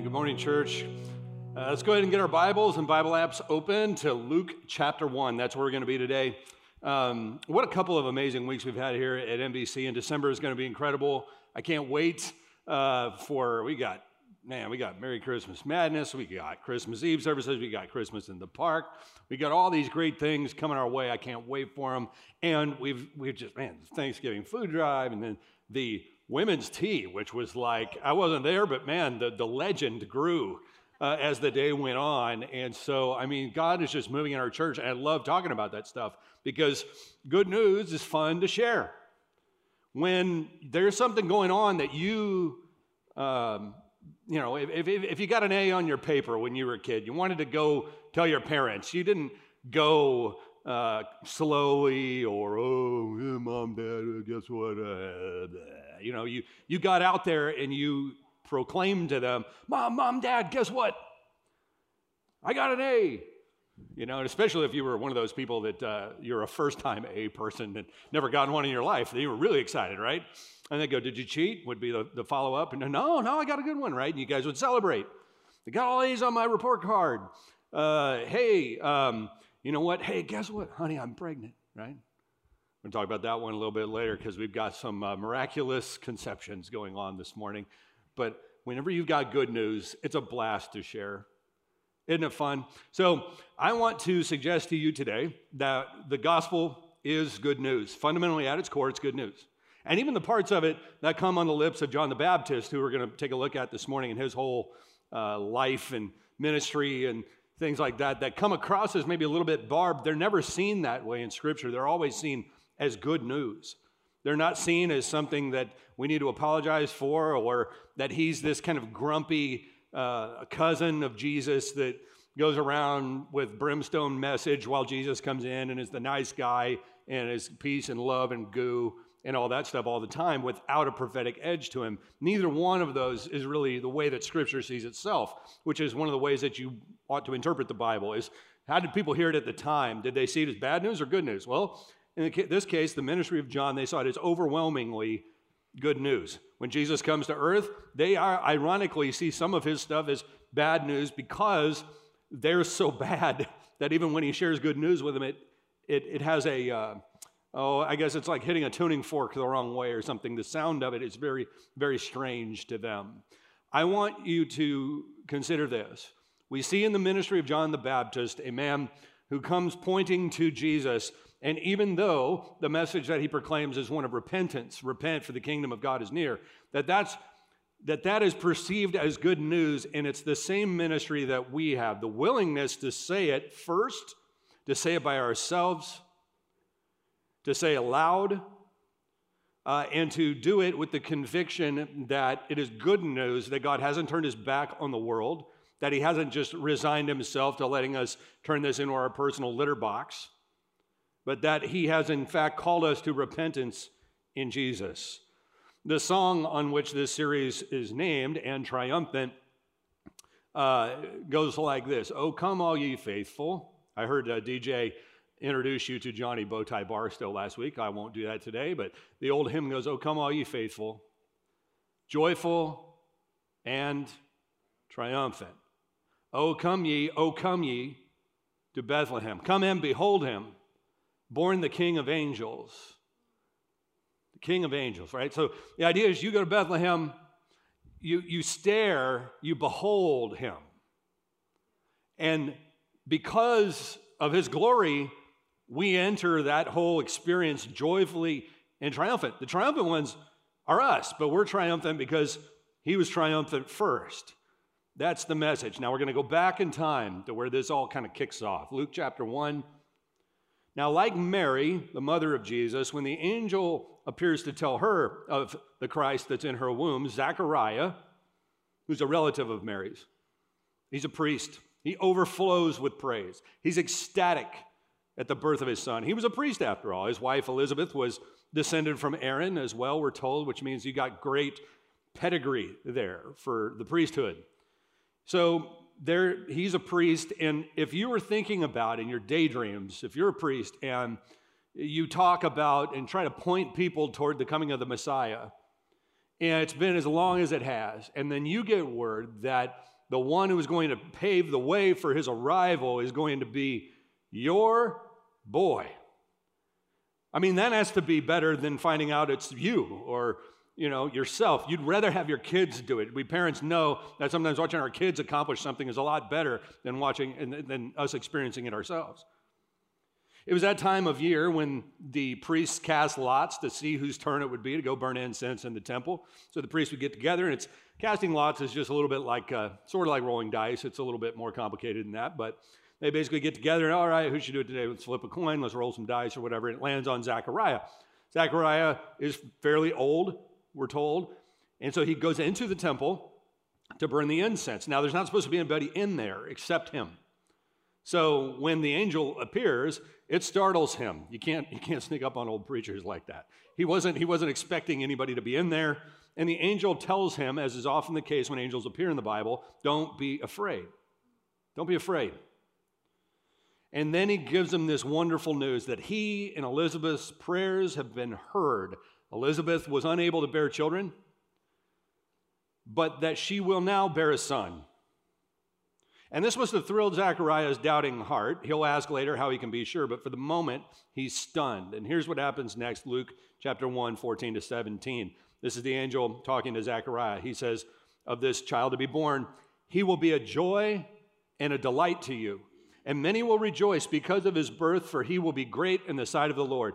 Amen. Good morning, church. Uh, let's go ahead and get our Bibles and Bible apps open to Luke chapter 1. That's where we're going to be today. Um, what a couple of amazing weeks we've had here at NBC, and December is going to be incredible. I can't wait uh, for, we got, man, we got Merry Christmas Madness, we got Christmas Eve services, we got Christmas in the park, we got all these great things coming our way. I can't wait for them. And we've, we've just, man, Thanksgiving food drive, and then the women's tea, which was like, I wasn't there, but man, the, the legend grew uh, as the day went on. And so, I mean, God is just moving in our church. And I love talking about that stuff because good news is fun to share. When there's something going on that you, um, you know, if, if, if you got an A on your paper when you were a kid, you wanted to go tell your parents, you didn't go uh, slowly or, oh, mom, dad, guess what? Uh, you know, you, you got out there and you proclaimed to them, Mom, Mom, Dad, guess what? I got an A. You know, and especially if you were one of those people that uh, you're a first time A person and never gotten one in your life, then you were really excited, right? And they go, Did you cheat? Would be the, the follow up. And no, no, I got a good one, right? And you guys would celebrate. I got all A's on my report card. Uh, hey, um, you know what? Hey, guess what? Honey, I'm pregnant, right? We're going to talk about that one a little bit later because we've got some uh, miraculous conceptions going on this morning. But whenever you've got good news, it's a blast to share. Isn't it fun? So, I want to suggest to you today that the gospel is good news. Fundamentally, at its core, it's good news. And even the parts of it that come on the lips of John the Baptist, who we're going to take a look at this morning in his whole uh, life and ministry and things like that, that come across as maybe a little bit barbed, they're never seen that way in Scripture. They're always seen as good news. They're not seen as something that we need to apologize for or that he's this kind of grumpy uh, cousin of Jesus that goes around with brimstone message while Jesus comes in and is the nice guy and is peace and love and goo and all that stuff all the time without a prophetic edge to him. Neither one of those is really the way that scripture sees itself, which is one of the ways that you ought to interpret the Bible is how did people hear it at the time? Did they see it as bad news or good news? Well, in this case, the ministry of John, they saw it as overwhelmingly good news. When Jesus comes to earth, they are ironically see some of his stuff as bad news because they're so bad that even when he shares good news with them, it, it, it has a, uh, oh, I guess it's like hitting a tuning fork the wrong way or something. The sound of it is very, very strange to them. I want you to consider this. We see in the ministry of John the Baptist a man who comes pointing to Jesus and even though the message that he proclaims is one of repentance, repent for the kingdom of God is near, that that's that that is perceived as good news and it's the same ministry that we have, the willingness to say it first, to say it by ourselves, to say it loud, uh, and to do it with the conviction that it is good news that God hasn't turned his back on the world, that he hasn't just resigned himself to letting us turn this into our personal litter box, but that he has in fact called us to repentance in Jesus. The song on which this series is named and triumphant uh, goes like this Oh, come, all ye faithful. I heard uh, DJ introduce you to Johnny Bowtie Barstow last week. I won't do that today, but the old hymn goes Oh, come, all ye faithful, joyful and triumphant. Oh, come ye, oh, come ye to Bethlehem. Come and behold him born the King of angels. The King of angels, right? So the idea is you go to Bethlehem, you, you stare, you behold him. And because of his glory, we enter that whole experience joyfully and triumphant. The triumphant ones are us, but we're triumphant because he was triumphant first. That's the message. Now we're going to go back in time to where this all kind of kicks off. Luke chapter 1 now, like Mary, the mother of Jesus, when the angel appears to tell her of the Christ that's in her womb, Zachariah, who's a relative of Mary's, he's a priest. He overflows with praise. He's ecstatic at the birth of his son. He was a priest after all. His wife Elizabeth was descended from Aaron as well, we're told, which means you got great pedigree there for the priesthood. So there he's a priest and if you were thinking about in your daydreams if you're a priest and you talk about and try to point people toward the coming of the messiah And it's been as long as it has. And then you get word that the one who is going to pave the way for his arrival is going to be your boy. I mean, that has to be better than finding out it's you or you know yourself. You'd rather have your kids do it. We parents know that sometimes watching our kids accomplish something is a lot better than watching and than us experiencing it ourselves. It was that time of year when the priests cast lots to see whose turn it would be to go burn incense in the temple. So the priests would get together, and it's casting lots is just a little bit like uh, sort of like rolling dice. It's a little bit more complicated than that, but they basically get together and all right, who should do it today? Let's flip a coin, let's roll some dice or whatever. And it lands on Zechariah. Zechariah is fairly old, we're told, and so he goes into the temple to burn the incense. Now, there's not supposed to be anybody in there except him. So when the angel appears, it startles him. You can't, you can't sneak up on old preachers like that. He wasn't, he wasn't expecting anybody to be in there. And the angel tells him, as is often the case when angels appear in the Bible, don't be afraid. Don't be afraid. And then he gives him this wonderful news that he and Elizabeth's prayers have been heard. Elizabeth was unable to bear children, but that she will now bear a son. And this must have thrilled Zachariah's doubting heart. He'll ask later how he can be sure, but for the moment, he's stunned. And here's what happens next Luke chapter 1, 14 to 17. This is the angel talking to Zechariah. He says, Of this child to be born, he will be a joy and a delight to you. And many will rejoice because of his birth, for he will be great in the sight of the Lord.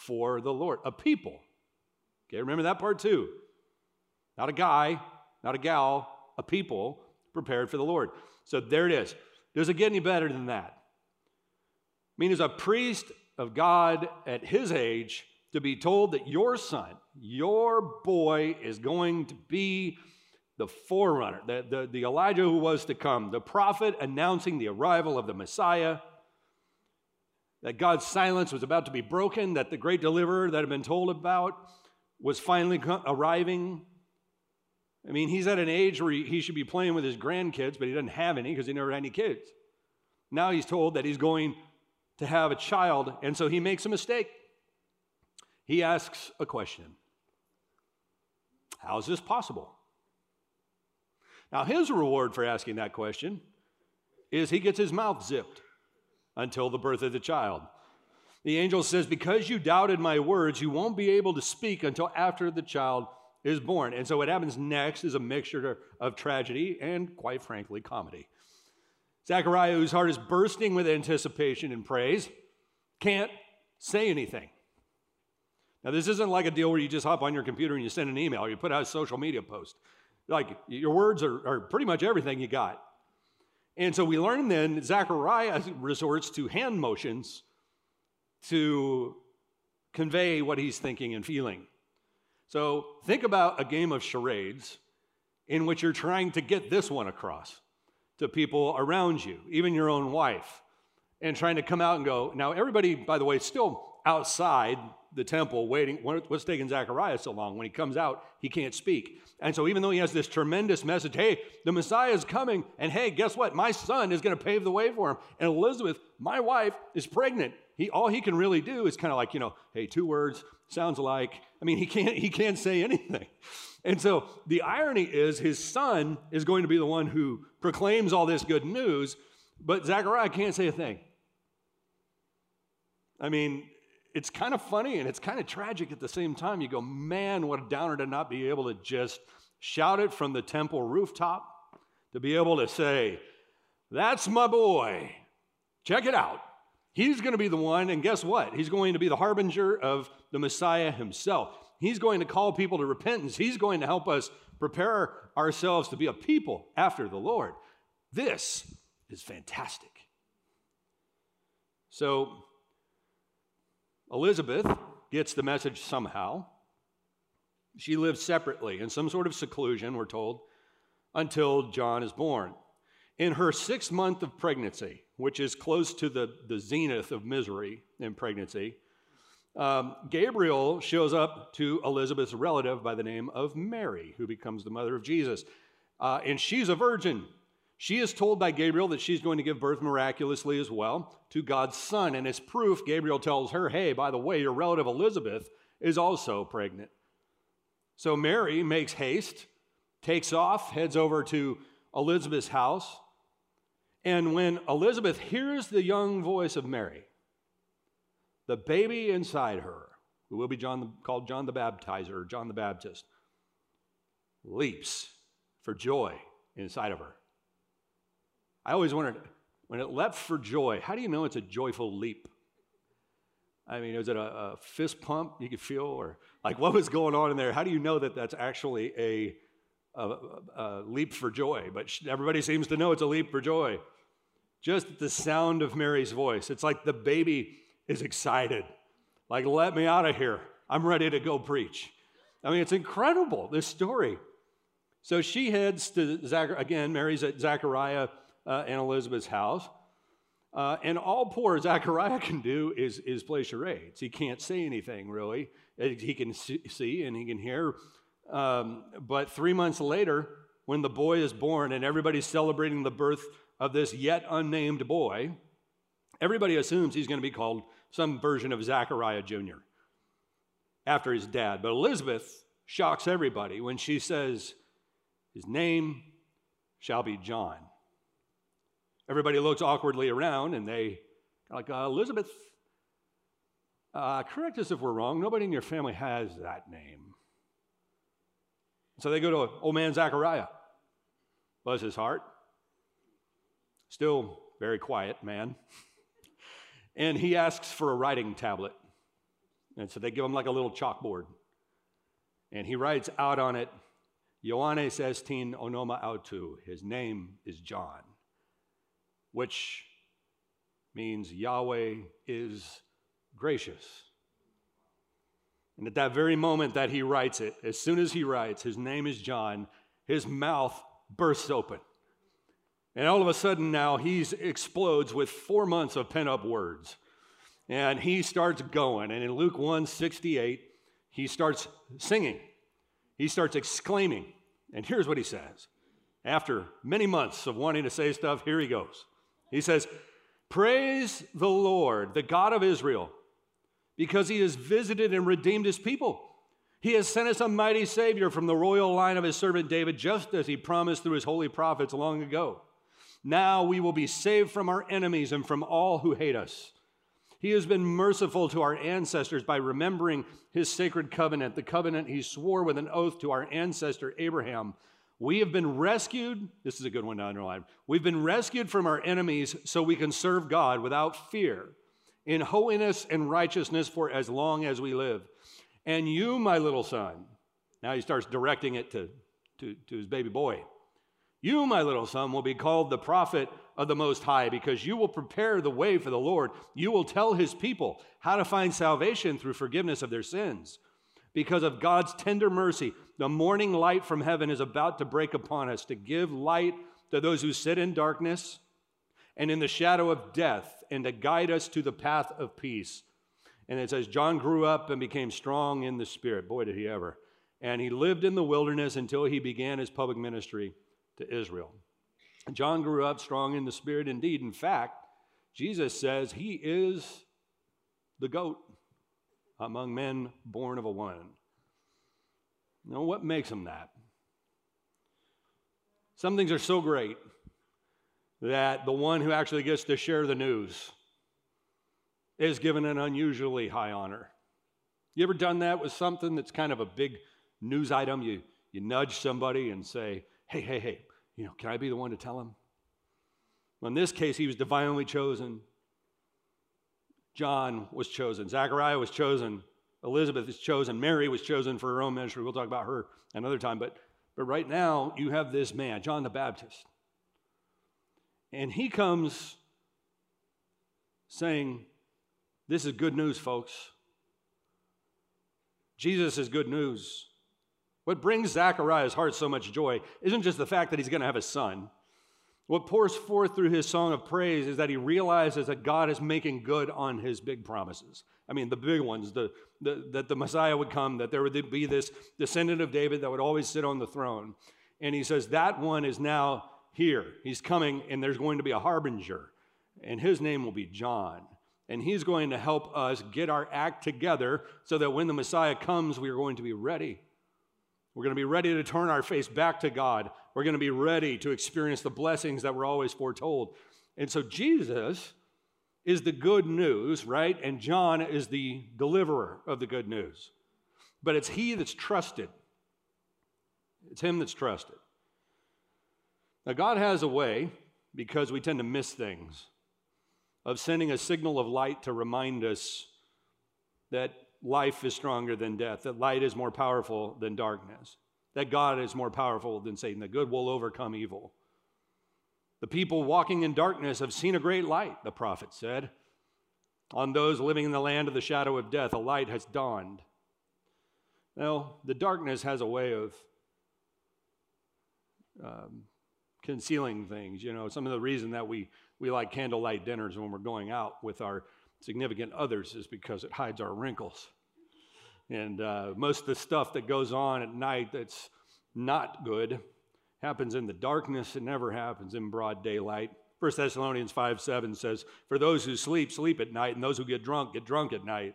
for the Lord. A people. Okay, remember that part too. Not a guy, not a gal, a people prepared for the Lord. So there it is. Does it get any better than that? I mean, as a priest of God at his age, to be told that your son, your boy, is going to be the forerunner, the, the, the Elijah who was to come, the prophet announcing the arrival of the Messiah, that God's silence was about to be broken, that the great deliverer that had been told about was finally arriving, I mean, he's at an age where he, should be playing with his grandkids, but he doesn't have any because he never had any kids. Now he's told that he's going to have a child, and so he makes a mistake. He asks a question How is this possible? Now, his reward for asking that question is he gets his mouth zipped until the birth of the child. The angel says, Because you doubted my words, you won't be able to speak until after the child is born. And so what happens next is a mixture of tragedy and, quite frankly, comedy. Zechariah, whose heart is bursting with anticipation and praise, can't say anything. Now, this isn't like a deal where you just hop on your computer and you send an email or you put out a social media post. Like, your words are, are pretty much everything you got. And so we learn then Zechariah resorts to hand motions to convey what he's thinking and feeling. So think about a game of charades in which you're trying to get this one across to people around you, even your own wife, and trying to come out and go. Now, everybody, by the way, still outside the temple waiting. What's taking Zechariah so long? When he comes out, he can't speak. And so, even though he has this tremendous message, hey, the Messiah is coming, and hey, guess what? My son is going to pave the way for him. And Elizabeth, my wife, is pregnant. He, all he can really do is kind of like, you know, hey, two words, sounds alike. I mean, he can't, he can't say anything. And so the irony is his son is going to be the one who proclaims all this good news, but Zechariah can't say a thing. I mean, it's kind of funny and it's kind of tragic at the same time. You go, man, what a downer to not be able to just shout it from the temple rooftop, to be able to say, That's my boy. Check it out. He's going to be the one, and guess what? He's going to be the harbinger of the Messiah himself. He's going to call people to repentance. He's going to help us prepare ourselves to be a people after the Lord. This is fantastic. So, Elizabeth gets the message somehow. She lives separately in some sort of seclusion, we're told, until John is born. In her sixth month of pregnancy, which is close to the, the zenith of misery in pregnancy, um, Gabriel shows up to Elizabeth's relative by the name of Mary, who becomes the mother of Jesus. Uh, and she's a virgin. She is told by Gabriel that she's going to give birth miraculously as well to God's son. And as proof, Gabriel tells her, hey, by the way, your relative Elizabeth is also pregnant. So Mary makes haste, takes off, heads over to Elizabeth's house. And when Elizabeth hears the young voice of Mary, the baby inside her, who will be John, called John the Baptizer John the Baptist, leaps for joy inside of her. I always wondered when it leapt for joy, how do you know it's a joyful leap? I mean, is it a, a, fist pump you could feel, or like what was going on in there? How do you know that that's actually a, a, a leap for joy? But everybody seems to know it's a leap for joy. Just the sound of Mary's voice. It's like the baby is excited. Like, let me out of here. I'm ready to go preach. I mean, it's incredible, this story. So she heads to, Zach- again, Mary's at Zachariah uh, and Elizabeth's house. Uh, and all poor Zachariah can do is, is play charades. He can't say anything, really. He can see and he can hear. Um, but three months later, when the boy is born and everybody's celebrating the birth of this yet unnamed boy, everybody assumes he's going to be called some version of Zachariah Jr. after his dad. But Elizabeth shocks everybody when she says, His name shall be John. Everybody looks awkwardly around and they like, uh, Elizabeth, uh, correct us if we're wrong. Nobody in your family has that name. So they go to old man Zachariah. Bless his heart. Still very quiet man. And he asks for a writing tablet. And so they give him like a little chalkboard. And he writes out on it, Ioannes estin onoma autu. His name is John, which means Yahweh is gracious. And at that very moment that he writes it, as soon as he writes, his name is John, his mouth bursts open. And all of a sudden now he explodes with four months of pent up words. And he starts going. And in Luke 1 68, he starts singing. He starts exclaiming. And here's what he says. After many months of wanting to say stuff, here he goes. He says, Praise the Lord, the God of Israel, because he has visited and redeemed his people. He has sent us a mighty Savior from the royal line of his servant David, just as he promised through his holy prophets long ago. Now we will be saved from our enemies and from all who hate us. He has been merciful to our ancestors by remembering his sacred covenant, the covenant he swore with an oath to our ancestor Abraham. We have been rescued. This is a good one to underline. We've been rescued from our enemies so we can serve God without fear in holiness and righteousness for as long as we live. And you, my little son, now he starts directing it to, to, to his baby boy. You, my little son, will be called the prophet of the Most High because you will prepare the way for the Lord. You will tell his people how to find salvation through forgiveness of their sins. Because of God's tender mercy, the morning light from heaven is about to break upon us to give light to those who sit in darkness and in the shadow of death and to guide us to the path of peace. And it says, John grew up and became strong in the Spirit. Boy, did he ever. And he lived in the wilderness until he began his public ministry to Israel. John grew up strong in the Spirit indeed. In fact, Jesus says he is the goat among men born of a woman. Now, what makes him that? Some things are so great that the one who actually gets to share the news is given an unusually high honor. You ever done that with something that's kind of a big news item? You, you nudge somebody and say, hey, hey, hey, you know, can I be the one to tell him? Well, in this case, he was divinely chosen. John was chosen. Zachariah was chosen. Elizabeth is chosen. Mary was chosen for her own ministry. We'll talk about her another time. But, but right now, you have this man, John the Baptist. And he comes saying, This is good news, folks. Jesus is good news. What brings Zechariah's heart so much joy isn't just the fact that he's going to have a son. What pours forth through his song of praise is that he realizes that God is making good on his big promises. I mean, the big ones, the, the, that the Messiah would come, that there would be this descendant of David that would always sit on the throne. And he says, That one is now here. He's coming, and there's going to be a harbinger, and his name will be John. And he's going to help us get our act together so that when the Messiah comes, we are going to be ready. We're going to be ready to turn our face back to God. We're going to be ready to experience the blessings that were always foretold. And so Jesus is the good news, right? And John is the deliverer of the good news. But it's he that's trusted. It's him that's trusted. Now, God has a way, because we tend to miss things, of sending a signal of light to remind us that life is stronger than death, that light is more powerful than darkness, that God is more powerful than Satan, that good will overcome evil. The people walking in darkness have seen a great light, the prophet said. On those living in the land of the shadow of death, a light has dawned. Now, the darkness has a way of um, concealing things. You know, some of the reason that we, we like candlelight dinners when we're going out with our significant others is because it hides our wrinkles. And uh, most of the stuff that goes on at night that's not good happens in the darkness. It never happens in broad daylight. 1 Thessalonians 5 7 says, For those who sleep, sleep at night, and those who get drunk, get drunk at night.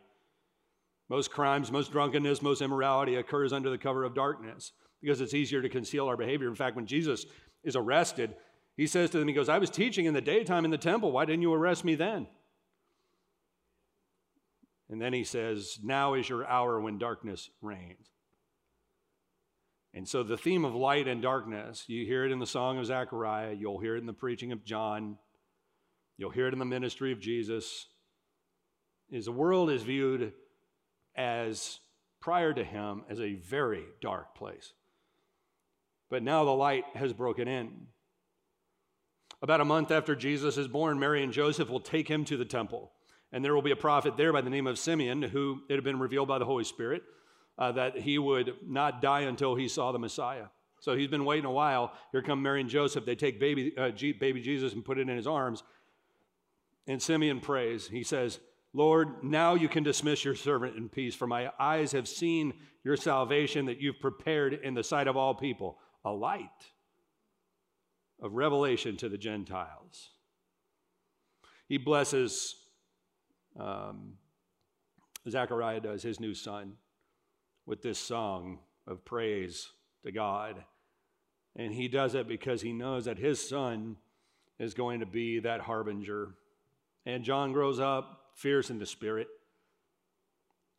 Most crimes, most drunkenness, most immorality occurs under the cover of darkness because it's easier to conceal our behavior. In fact, when Jesus is arrested, he says to them, He goes, I was teaching in the daytime in the temple. Why didn't you arrest me then? And then he says, Now is your hour when darkness reigns. And so the theme of light and darkness, you hear it in the song of Zechariah, you'll hear it in the preaching of John, you'll hear it in the ministry of Jesus, is the world is viewed as prior to him as a very dark place. But now the light has broken in. About a month after Jesus is born, Mary and Joseph will take him to the temple. And there will be a prophet there by the name of Simeon, who it had been revealed by the Holy Spirit uh, that he would not die until he saw the Messiah. So he's been waiting a while. Here come Mary and Joseph. They take baby, uh, G- baby Jesus and put it in his arms. And Simeon prays. He says, Lord, now you can dismiss your servant in peace, for my eyes have seen your salvation that you've prepared in the sight of all people, a light of revelation to the Gentiles. He blesses, um, Zechariah does, his new son with this song of praise to God. And he does it because he knows that his son is going to be that harbinger. And John grows up fierce in the spirit.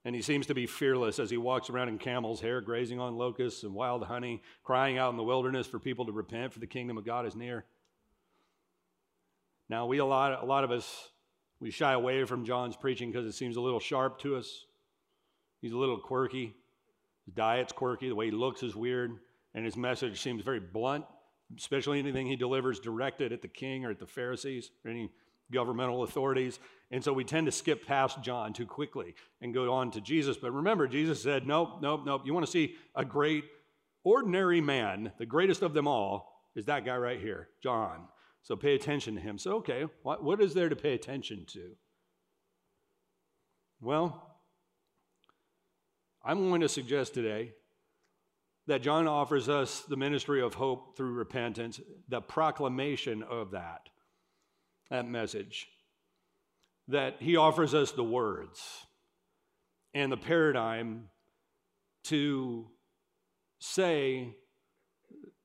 And he seems to be fearless as he walks around in camel's hair, grazing on locusts and wild honey, crying out in the wilderness for people to repent, for the kingdom of God is near. Now, we, a lot, a lot of us, we shy away from John's preaching because it seems a little sharp to us. He's a little quirky. His diet's quirky, the way he looks is weird, and his message seems very blunt, especially anything he delivers directed at the king or at the Pharisees or any governmental authorities. And so we tend to skip past John too quickly and go on to Jesus. But remember, Jesus said, Nope, nope, nope. You want to see a great, ordinary man, the greatest of them all, is that guy right here, John. So pay attention to him. So, okay, what, what is there to pay attention to? Well, I'm going to suggest today that John offers us the ministry of hope through repentance, the proclamation of that, that message. That he offers us the words and the paradigm to say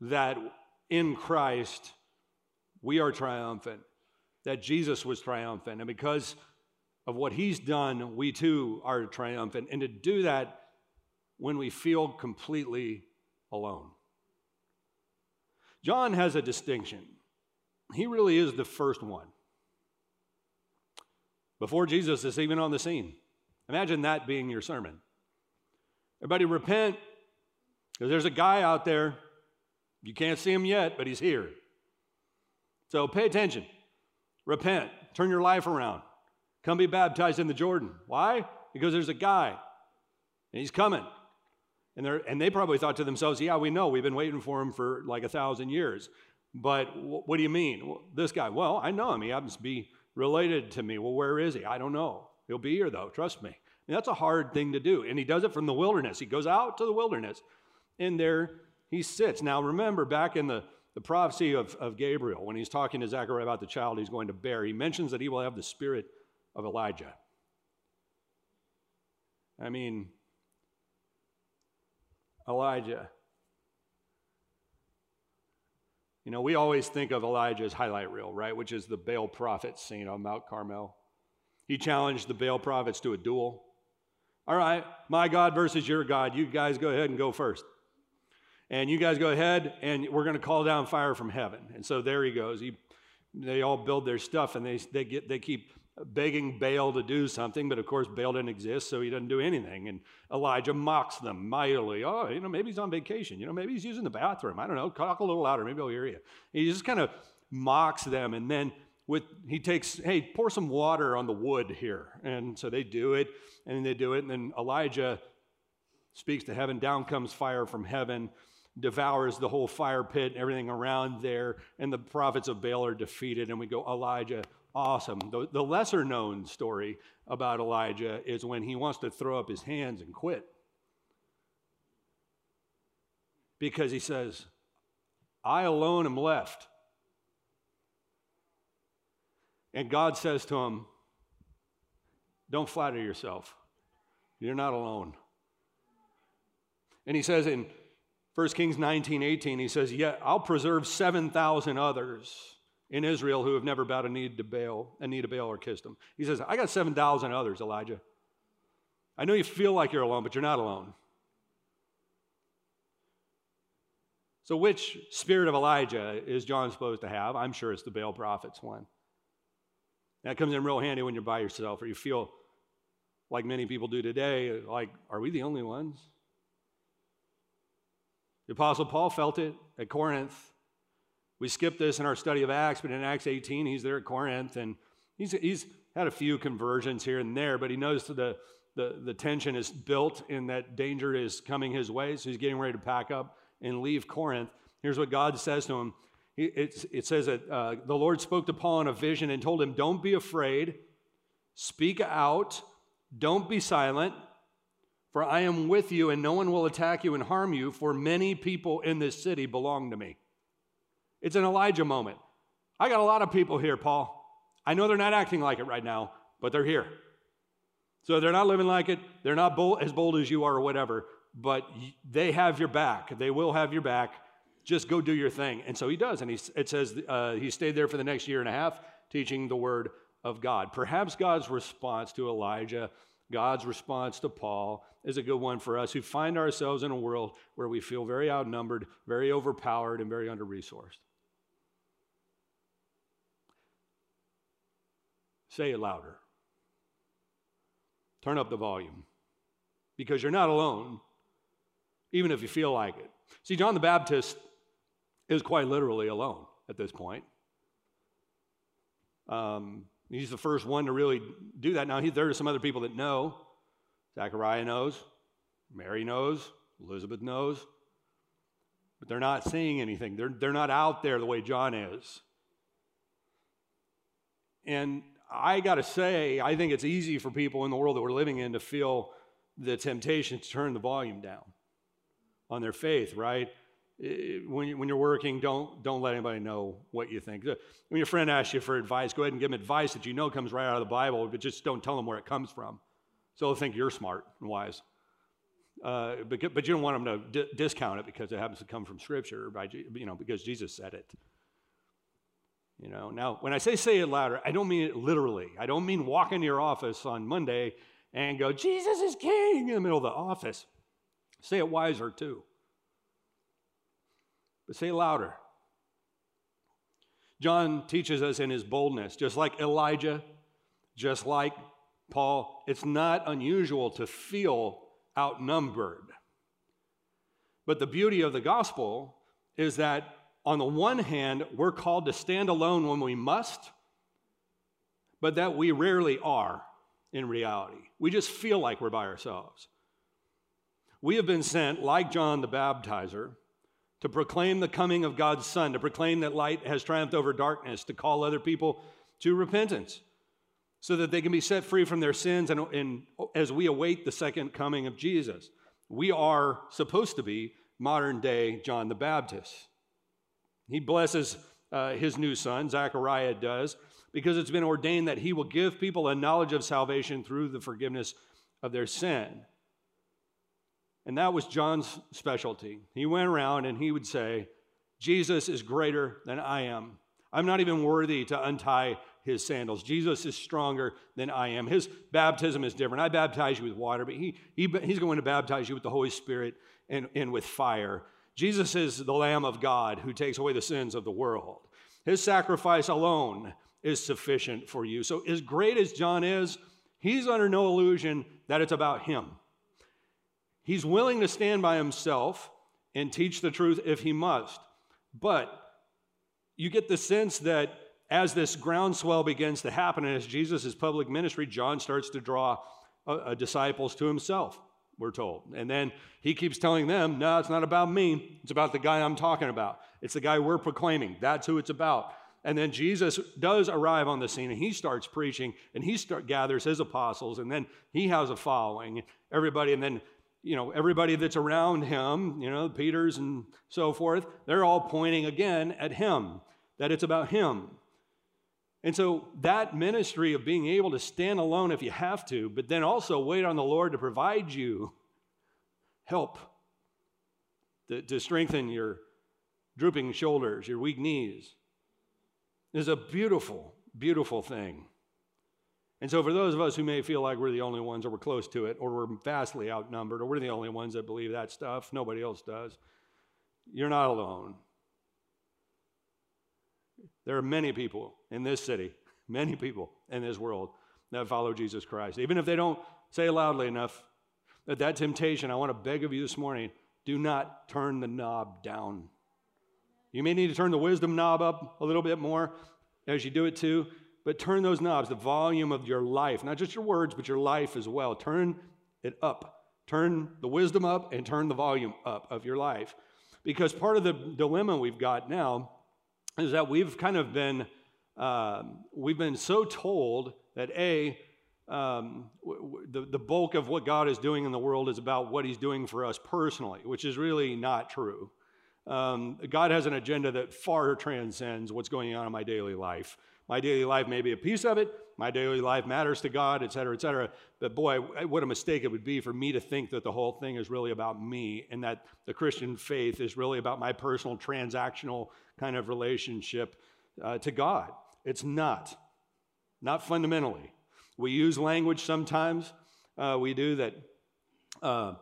that in Christ we are triumphant, that Jesus was triumphant, and because of what he's done, we too are triumphant. And to do that, when we feel completely alone. John has a distinction. He really is the first one. Before Jesus is even on the scene. Imagine that being your sermon. Everybody repent, because there's a guy out there. You can't see him yet, but he's here. So pay attention. Repent. Turn your life around. Come be baptized in the Jordan. Why? Because there's a guy, and he's coming. And, and they probably thought to themselves, yeah, we know, we've been waiting for him for like a thousand years. But what do you mean? Well, this guy, well, I know him. He happens to be related to me. Well, where is he? I don't know. He'll be here though, trust me. And that's a hard thing to do. And he does it from the wilderness. He goes out to the wilderness, and there he sits. Now, remember back in the, the prophecy of, of Gabriel, when he's talking to Zechariah about the child he's going to bear, he mentions that he will have the spirit of Elijah. I mean, Elijah. You know, we always think of Elijah's highlight reel, right? Which is the Baal prophet scene on Mount Carmel. He challenged the Baal prophets to a duel. All right, my God versus your God. You guys go ahead and go first. And you guys go ahead, and we're going to call down fire from heaven. And so there he goes. He, they all build their stuff, and they, they, get, they keep begging Baal to do something, but of course Baal didn't exist, so he doesn't do anything. And Elijah mocks them mightily. Oh, you know, maybe he's on vacation. You know, maybe he's using the bathroom. I don't know. Talk a little louder. Maybe I'll hear you. He just kind of mocks them, and then with he takes, hey, pour some water on the wood here. And so they do it, and they do it, and then Elijah speaks to heaven. Down comes fire from heaven devours the whole fire pit and everything around there, and the prophets of Baal are defeated. And we go, Elijah, awesome. The, the lesser known story about Elijah is when he wants to throw up his hands and quit. Because he says, I alone am left. And God says to him, Don't flatter yourself. You're not alone. And he says in 1 Kings 19 18, he says, Yet yeah, I'll preserve 7,000 others in Israel who have never bowed a knee to Baal, a knee to Baal or kissed him. He says, I got 7,000 others, Elijah. I know you feel like you're alone, but you're not alone. So, which spirit of Elijah is John supposed to have? I'm sure it's the Baal prophet's one. That comes in real handy when you're by yourself or you feel like many people do today, like, are we the only ones? The Apostle Paul felt it at Corinth. We skipped this in our study of Acts, but in Acts 18, he's there at Corinth and he's, he's had a few conversions here and there, but he knows the, the, the tension is built and that danger is coming his way. So he's getting ready to pack up and leave Corinth. Here's what God says to him it, it says that uh, the Lord spoke to Paul in a vision and told him, Don't be afraid, speak out, don't be silent. For I am with you, and no one will attack you and harm you, for many people in this city belong to me. It's an Elijah moment. I got a lot of people here, Paul. I know they're not acting like it right now, but they're here. So they're not living like it. They're not bold, as bold as you are or whatever, but they have your back. They will have your back. Just go do your thing. And so he does. And he, it says uh, he stayed there for the next year and a half teaching the word of God. Perhaps God's response to Elijah, God's response to Paul, is a good one for us who find ourselves in a world where we feel very outnumbered, very overpowered, and very under resourced. Say it louder. Turn up the volume because you're not alone, even if you feel like it. See, John the Baptist is quite literally alone at this point. Um, he's the first one to really do that. Now, he, there are some other people that know. Zechariah knows, Mary knows, Elizabeth knows, but they're not seeing anything. They're, they're not out there the way John is. And I got to say, I think it's easy for people in the world that we're living in to feel the temptation to turn the volume down on their faith, right? When, when you're working, don't, don't let anybody know what you think. Uh, when your friend asks you for advice, go ahead and give them advice that you know comes right out of the Bible, but just don't tell them where it comes from. So they'll think you're smart and wise. Uh, but, but you don't want them to discount it because it happens to come from Scripture, by, you know, because Jesus said it. You know, now when I say say it louder, I don't mean it literally. I don't mean walk into your office on Monday and go, Jesus is king in the middle of the office. Say it wiser too. But say it louder. John teaches us in his boldness, just like Elijah, just like Paul, it's not unusual to feel outnumbered. But the beauty of the gospel is that on the one hand, we're called to stand alone when we must, but that we rarely are in reality. We just feel like we're by ourselves. We have been sent, like John the Baptizer, to proclaim the coming of God's Son, to proclaim that light has triumphed over darkness, to call other people to repentance so that they can be set free from their sins and, and as we await the second coming of Jesus. We are supposed to be modern day John the Baptist. He blesses uh, his new son, Zechariah does, because it's been ordained that he will give people a knowledge of salvation through the forgiveness of their sin. And that was John's specialty. He went around and he would say, Jesus is greater than I am. I'm not even worthy to untie his sandals. Jesus is stronger than I am. His baptism is different. I baptize you with water, but he, he, he's going to baptize you with the Holy Spirit and, and with fire. Jesus is the Lamb of God who takes away the sins of the world. His sacrifice alone is sufficient for you. So, as great as John is, he's under no illusion that it's about him. He's willing to stand by himself and teach the truth if he must. But you get the sense that as this groundswell begins to happen and as Jesus' public ministry, John starts to draw uh, uh, disciples to himself, we're told. And then he keeps telling them, no, it's not about me. It's about the guy I'm talking about. It's the guy we're proclaiming. That's who it's about. And then Jesus does arrive on the scene and he starts preaching and he start, gathers his apostles and then he has a following. Everybody, and then, you know, everybody that's around him, you know, Peter's and so forth, they're all pointing again at him, that it's about him. And so that ministry of being able to stand alone if you have to, but then also wait on the Lord to provide you help to, to strengthen your drooping shoulders, your weak knees, is a beautiful, beautiful thing. And so, for those of us who may feel like we're the only ones, or we're close to it, or we're vastly outnumbered, or we're the only ones that believe that stuff, nobody else does, you're not alone. There are many people in this city, many people in this world that follow Jesus Christ. Even if they don't say loudly enough, that that temptation, I want to beg of you this morning, do not turn the knob down. You may need to turn the wisdom knob up a little bit more as you do it too, but turn those knobs, the volume of your life, not just your words, but your life as well. Turn it up. Turn the wisdom up and turn the volume up of your life. Because part of the dilemma we've got now is that we've kind of been um, we've been so told that a um, w- the, the bulk of what God is doing in the world is about what He's doing for us personally, which is really not true. Um, God has an agenda that far transcends what's going on in my daily life. My daily life may be a piece of it. My daily life matters to God, et cetera, et cetera. But boy, what a mistake it would be for me to think that the whole thing is really about me and that the Christian faith is really about my personal transactional kind of relationship uh, to God. It's not, not fundamentally. We use language sometimes, uh, we do that. Uh,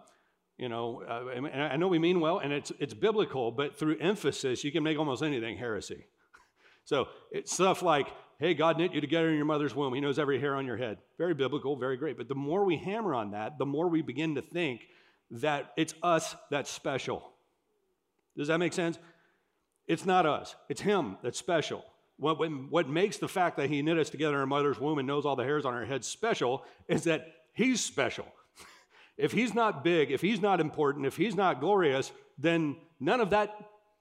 you know, uh, and I know we mean well, and it's, it's biblical, but through emphasis, you can make almost anything heresy. so it's stuff like, hey, God knit you together in your mother's womb. He knows every hair on your head. Very biblical, very great. But the more we hammer on that, the more we begin to think that it's us that's special. Does that make sense? It's not us, it's Him that's special. What, what makes the fact that He knit us together in our mother's womb and knows all the hairs on our head special is that He's special. if He's not big, if He's not important, if He's not glorious, then none of that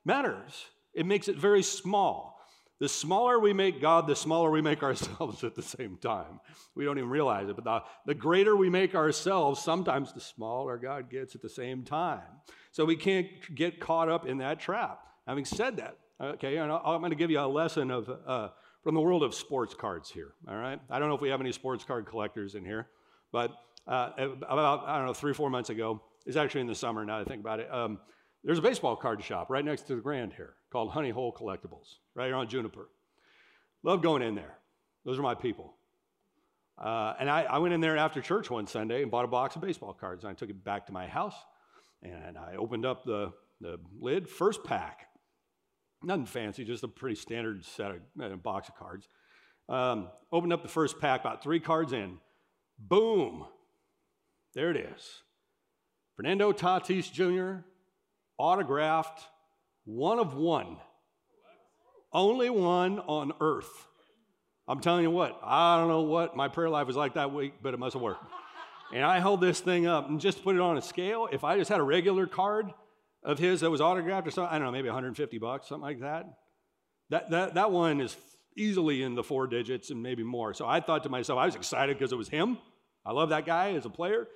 matters. It makes it very small. The smaller we make God, the smaller we make ourselves at the same time. We don't even realize it, but the, the greater we make ourselves, sometimes the smaller God gets at the same time. So we can't get caught up in that trap. Having said that, okay, and I'm going to give you a lesson of uh, from the world of sports cards here. All right, I don't know if we have any sports card collectors in here, but uh, about I don't know three four months ago, it's actually in the summer now. I think about it. Um, there's a baseball card shop right next to the Grand here called Honey Hole Collectibles, right here on Juniper. Love going in there. Those are my people. Uh, and I, I, went in there after church one Sunday and bought a box of baseball cards. And I took it back to my house and I opened up the, the lid, first pack. Nothing fancy, just a pretty standard set of uh, box of cards. Um, opened up the first pack, about three cards in. Boom! There it is. Fernando Tatis Jr., autographed, one of one. Only one on earth. I'm telling you what, I don't know what my prayer life was like that week, but it must have worked. and I held this thing up and just put it on a scale. If I just had a regular card of his that was autographed or something, I don't know, maybe 150 bucks, something like that. That, that, that one is easily in the four digits and maybe more. So I thought to myself, I was excited because it was him. I love that guy as a player.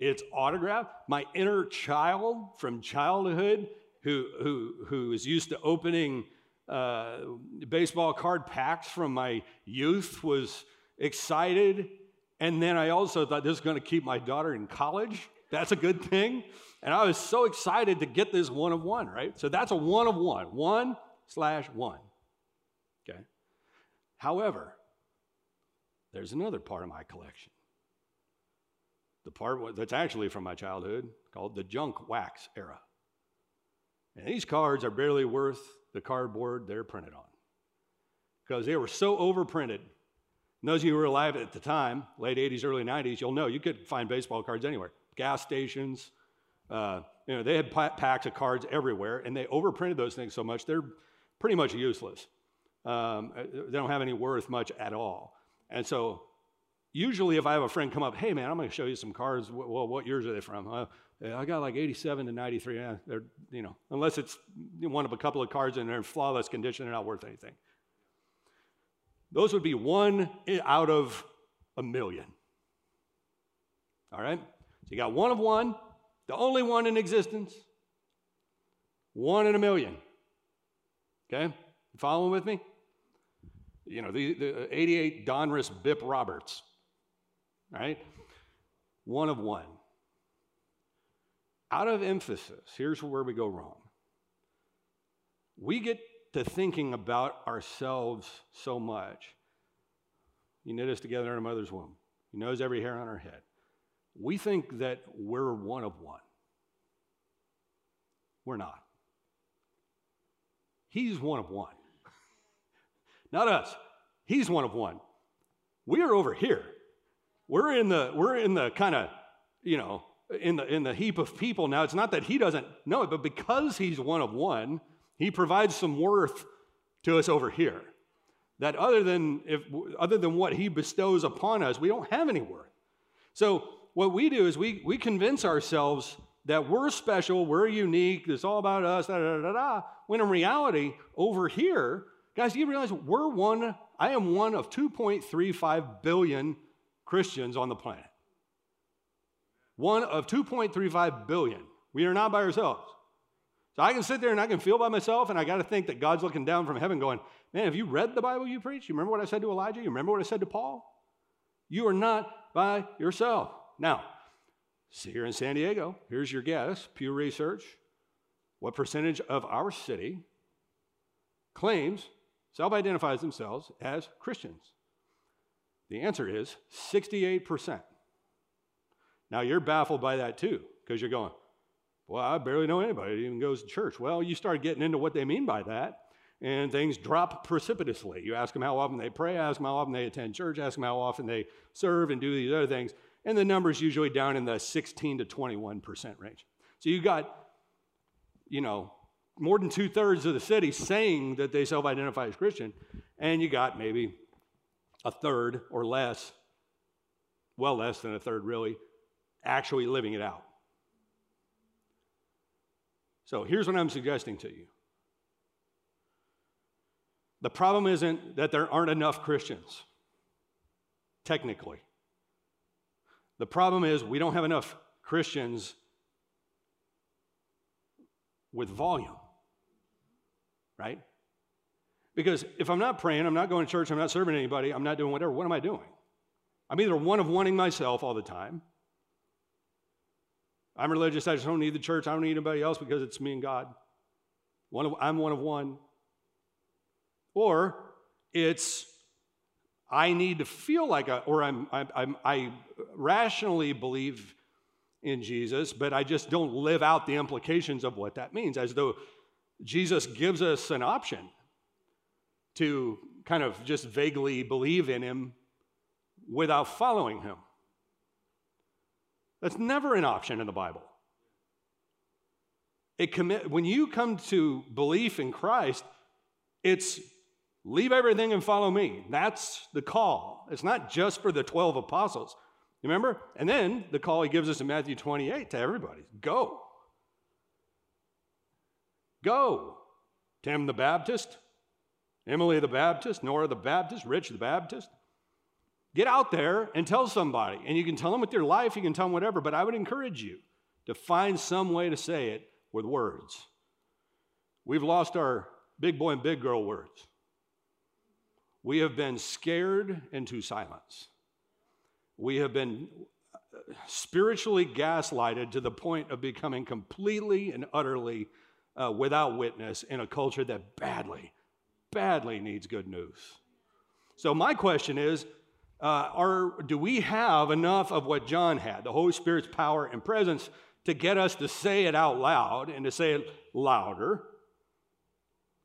It's autographed. My inner child from childhood who, who, who is used to opening uh, baseball card packs from my youth was excited. And then I also thought this is going to keep my daughter in college. That's a good thing. And I was so excited to get this one of one, right? So that's a one of one, one slash one. Okay. However, there's another part of my collection. The part that's actually from my childhood called the junk wax era. And these cards are barely worth the cardboard they're printed on because they were so overprinted. And those of you who were alive at the time, late 80s, early 90s, you'll know you could find baseball cards anywhere. Gas stations, uh, you know, they had packs of cards everywhere, and they overprinted those things so much they're pretty much useless. Um, uh, they don't have any worth much at all. And so, usually, if I have a friend come up, hey man, I'm going to show you some cards. Well, what years are they from? Uh, I got like 87 to 93. Yeah, they're, you know, unless it's one of a couple of cards and they're in flawless condition, they're not worth anything. Those would be one out of a million. All right? So you got one of one, the only one in existence, one in a million. Okay? You following with me? You know, the, the 88 Donruss Bip Roberts, right? One of one. Out of emphasis, here's where we go wrong. We get to thinking about ourselves so much. He knit us together in our mother's womb. He knows every hair on our head. We think that we're one of one. We're not. He's one of one. Not us. He's one of one. We are over here. We're in the we're in the kind of, you know, in the in the heap of people. Now it's not that he doesn't know it, but because he's one of one, he provides some worth to us over here. That other than if other than what he bestows upon us, we don't have any worth. So what we do is we we convince ourselves that we're special, we're unique, it's all about us, da da da da. When in reality, over here, guys, you realize we're one, I am one of 2.35 billion Christians on the planet. One of 2.35 billion. We are not by ourselves. So I can sit there and I can feel by myself, and I got to think that God's looking down from heaven going, Man, have you read the Bible you preach? You remember what I said to Elijah? You remember what I said to Paul? You are not by yourself. Now, see here in San Diego, here's your guess Pew Research. What percentage of our city claims, self identifies themselves as Christians? The answer is 68%. Now, you're baffled by that too, because you're going, well, I barely know anybody that even goes to church. Well, you start getting into what they mean by that, and things drop precipitously. You ask them how often they pray, ask them how often they attend church, ask them how often they serve and do these other things, and the number's usually down in the 16 to 21% range. So you got, you know, more than two thirds of the city saying that they self identify as Christian, and you got maybe a third or less, well, less than a third really, actually living it out. So here's what I'm suggesting to you the problem isn't that there aren't enough Christians, technically. The problem is we don't have enough Christians with volume, right? Because if I'm not praying, I'm not going to church, I'm not serving anybody, I'm not doing whatever, what am I doing? I'm either one of wanting myself all the time, I'm religious. I just don't need the church. I don't need anybody else because it's me and God. One of, I'm one of one. Or it's I need to feel like a, or I'm, I'm, I rationally believe in Jesus, but I just don't live out the implications of what that means, as though Jesus gives us an option to kind of just vaguely believe in him without following him. That's never an option in the Bible. It commit, when you come to belief in Christ, it's leave everything and follow me. That's the call. It's not just for the 12 apostles. Remember? And then the call he gives us in Matthew 28 to everybody go. Go. Tim the Baptist, Emily the Baptist, Nora the Baptist, Rich the Baptist. Get out there and tell somebody. And you can tell them with your life, you can tell them whatever, but I would encourage you to find some way to say it with words. We've lost our big boy and big girl words. We have been scared into silence. We have been uh, spiritually gaslighted to the point of becoming completely and utterly uh, without witness in a culture that badly, badly needs good news. So, my question is uh, are, do we have enough of what John had, the Holy Spirit's power and presence, to get us to say it out loud and to say it louder?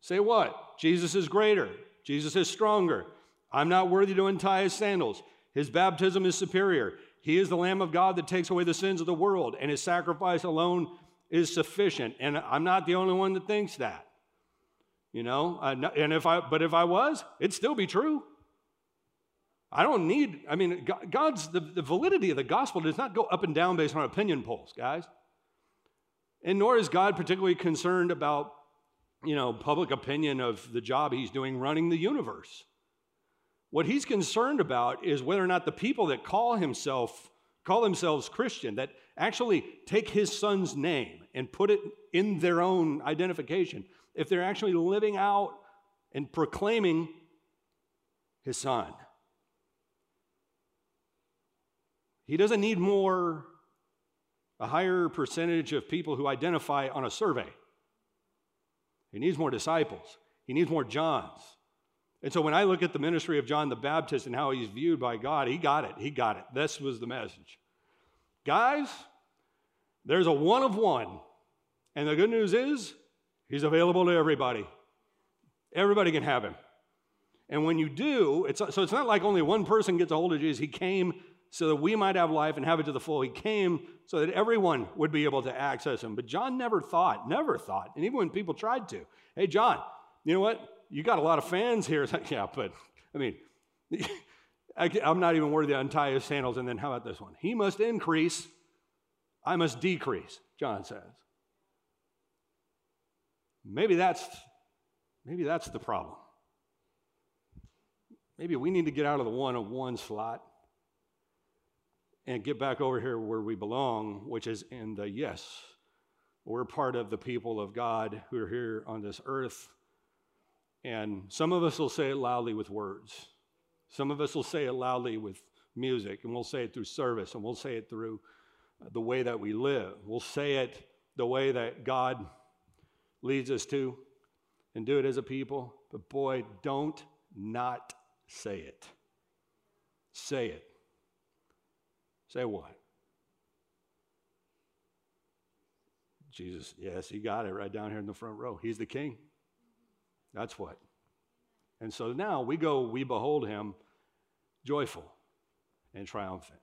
Say what? Jesus is greater. Jesus is stronger. I'm not worthy to untie his sandals. His baptism is superior. He is the Lamb of God that takes away the sins of the world, and his sacrifice alone is sufficient. And I'm not the only one that thinks that. You know, and if I, but if I was, it'd still be true. I don't need, I mean, God's, the, the validity of the gospel does not go up and down based on opinion polls, guys. And nor is God particularly concerned about, you know, public opinion of the job he's doing running the universe. What he's concerned about is whether or not the people that call himself call themselves Christian, that actually take his son's name and put it in their own identification, if they're actually living out and proclaiming his son. He doesn't need more, a higher percentage of people who identify on a survey. He needs more disciples. He needs more Johns. And so when I look at the ministry of John the Baptist and how he's viewed by God, he got it. He got it. This was the message. Guys, there's a one of one. And the good news is, he's available to everybody. Everybody can have him. And when you do, it's, so it's not like only one person gets a hold of Jesus. He came so that we might have life and have it to the full. He came so that everyone would be able to access him. But John never thought, never thought, and even when people tried to, hey, John, you know what? You got a lot of fans here. Yeah, but I mean, I'm not even worthy to untie his sandals. And then how about this one? He must increase, I must decrease, John says. Maybe that's maybe that's the problem. Maybe we need to get out of the one on one slot and get back over here where we belong, which is in the yes. We're part of the people of God who are here on this earth. And some of us will say it loudly with words. Some of us will say it loudly with music, and we'll say it through service, and we'll say it through the way that we live. We'll say it the way that God leads us to and do it as a people. But boy, don't not say it. Say it. Say what? Jesus, yes, he got it right down here in the front row. He's the king. That's what. And so now we go, we behold him joyful and triumphant.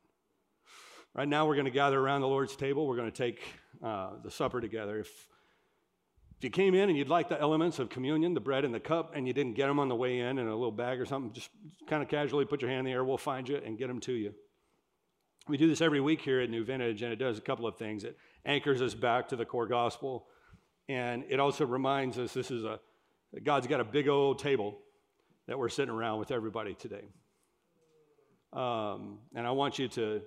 Right now, we're going to gather around the Lord's table. We're going to take uh, the supper together. If, if you came in and you'd like the elements of communion, the bread and the cup, and you didn't get them on the way in in a little bag or something, just kind of casually put your hand in the air. We'll find you and get them to you. We do this every week here at New Vintage, and it does a couple of things. It anchors us back to the core gospel, and it also reminds us this is a God's got a big old table that we're sitting around with everybody today. Um, and I want you to,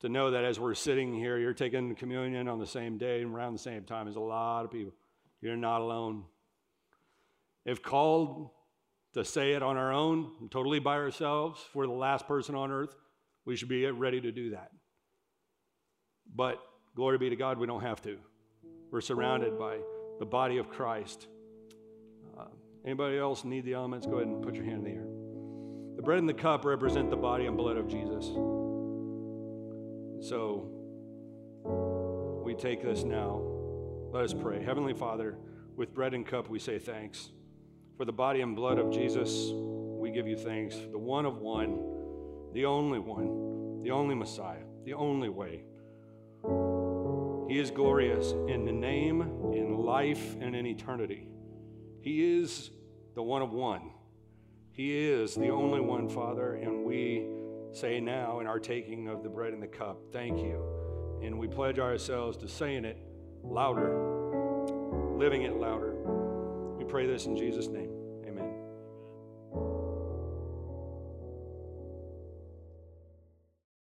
to know that as we're sitting here, you're taking communion on the same day and around the same time as a lot of people. You're not alone. If called to say it on our own, totally by ourselves, we're the last person on earth we should be ready to do that. But glory be to God, we don't have to. We're surrounded by the body of Christ. Uh, anybody else need the elements? Go ahead and put your hand in the air. The bread and the cup represent the body and blood of Jesus. So we take this now. Let us pray. Heavenly Father, with bread and cup, we say thanks. For the body and blood of Jesus, we give you thanks. The one of one the only one, the only Messiah, the only way. He is glorious in the name, in life, and in eternity. He is the one of one. He is the only one, Father, and we say now in our taking of the bread and the cup, thank you. And we pledge ourselves to saying it louder, living it louder. We pray this in Jesus' name.